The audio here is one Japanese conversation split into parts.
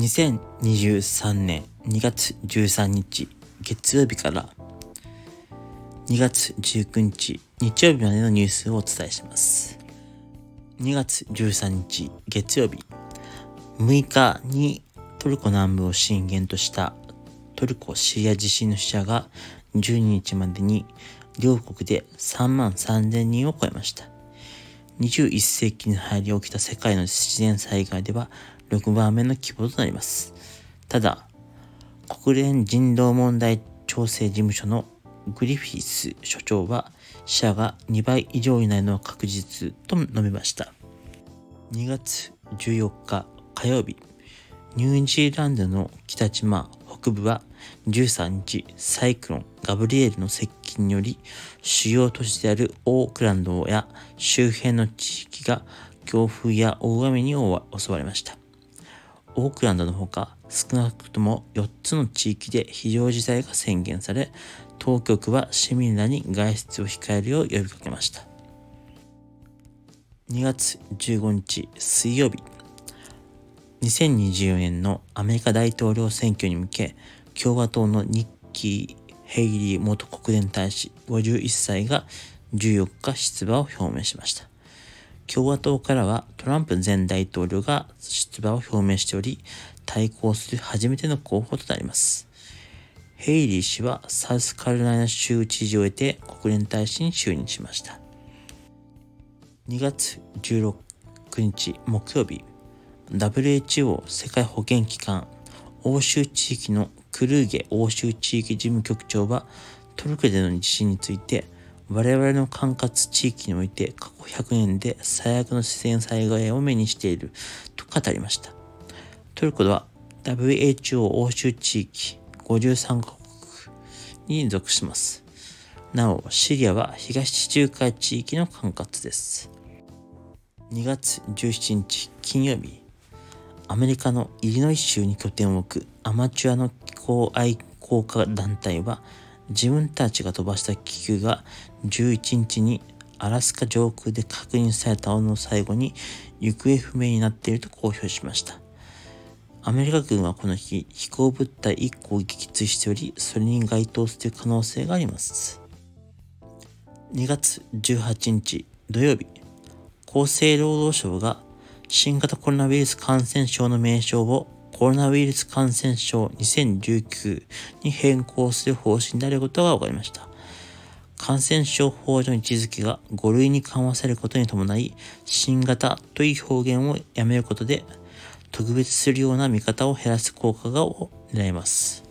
2023年2月13日月曜日から2月19日日曜日までのニュースをお伝えします。2月13日月曜日6日にトルコ南部を震源としたトルコシリア地震の死者が12日までに両国で3万3000人を超えました。21世紀に入り起きた世界の自然災害では6番目の規模となります。ただ、国連人道問題調整事務所のグリフィス所長は死者が2倍以上になるの確実と述べました。2月14日火曜日、ニュージーランドの北島北部は13日サイクロンガブリエルの接近により主要都市であるオークランドや周辺の地域が強風や大雨に襲われました。オークランドのほか少なくとも4つの地域で非常事態が宣言され当局は市民らに外出を控えるよう呼びかけました。2月15日水曜日。2024年のアメリカ大統領選挙に向け共和党のニッキー・ヘイリー元国連大使51歳が14日出馬を表明しました。共和党からはトランプ前大統領が出馬を表明しており、対抗する初めての候補となります。ヘイリー氏はサウスカロライナ州知事を得て国連大使に就任しました。2月16日木曜日、WHO 世界保健機関欧州地域のクルーゲ欧州地域事務局長はトルコでの地震について我々の管轄地域において過去100年で最悪の自然災害を目にしていると語りました。トルコでは WHO 欧州地域53カ国に属します。なお、シリアは東地中海地域の管轄です。2月17日金曜日、アメリカのイリノイ州に拠点を置くアマチュアの気候愛好家団体は自分たちが飛ばした気球が11日にアラスカ上空で確認されたのを最後に行方不明になっていると公表しました。アメリカ軍はこの日、飛行物体1個を撃墜しており、それに該当する可能性があります。2月18日土曜日、厚生労働省が新型コロナウイルス感染症の名称をコロナウイルス感染症2019に変更する方針であることが分かりました。感染症法上の位置づけが5類に緩和されることに伴い、新型という表現をやめることで、特別するような見方を減らす効果が狙います。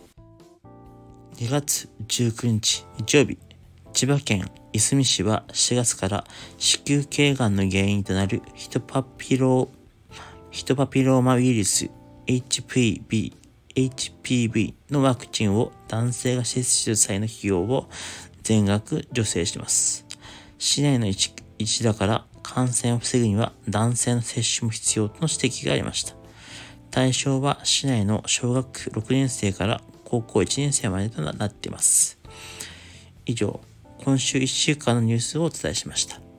2月19日日曜日、千葉県いすみ市は4月から子宮頸がんの原因となるヒトパピロヒトパピローマウイルス HPV、HPV のワクチンを男性が接種する際の費用を全額助成します。市内の一一だから感染を防ぐには男性の接種も必要との指摘がありました。対象は市内の小学6年生から高校1年生までとなっています。以上、今週1週間のニュースをお伝えしました。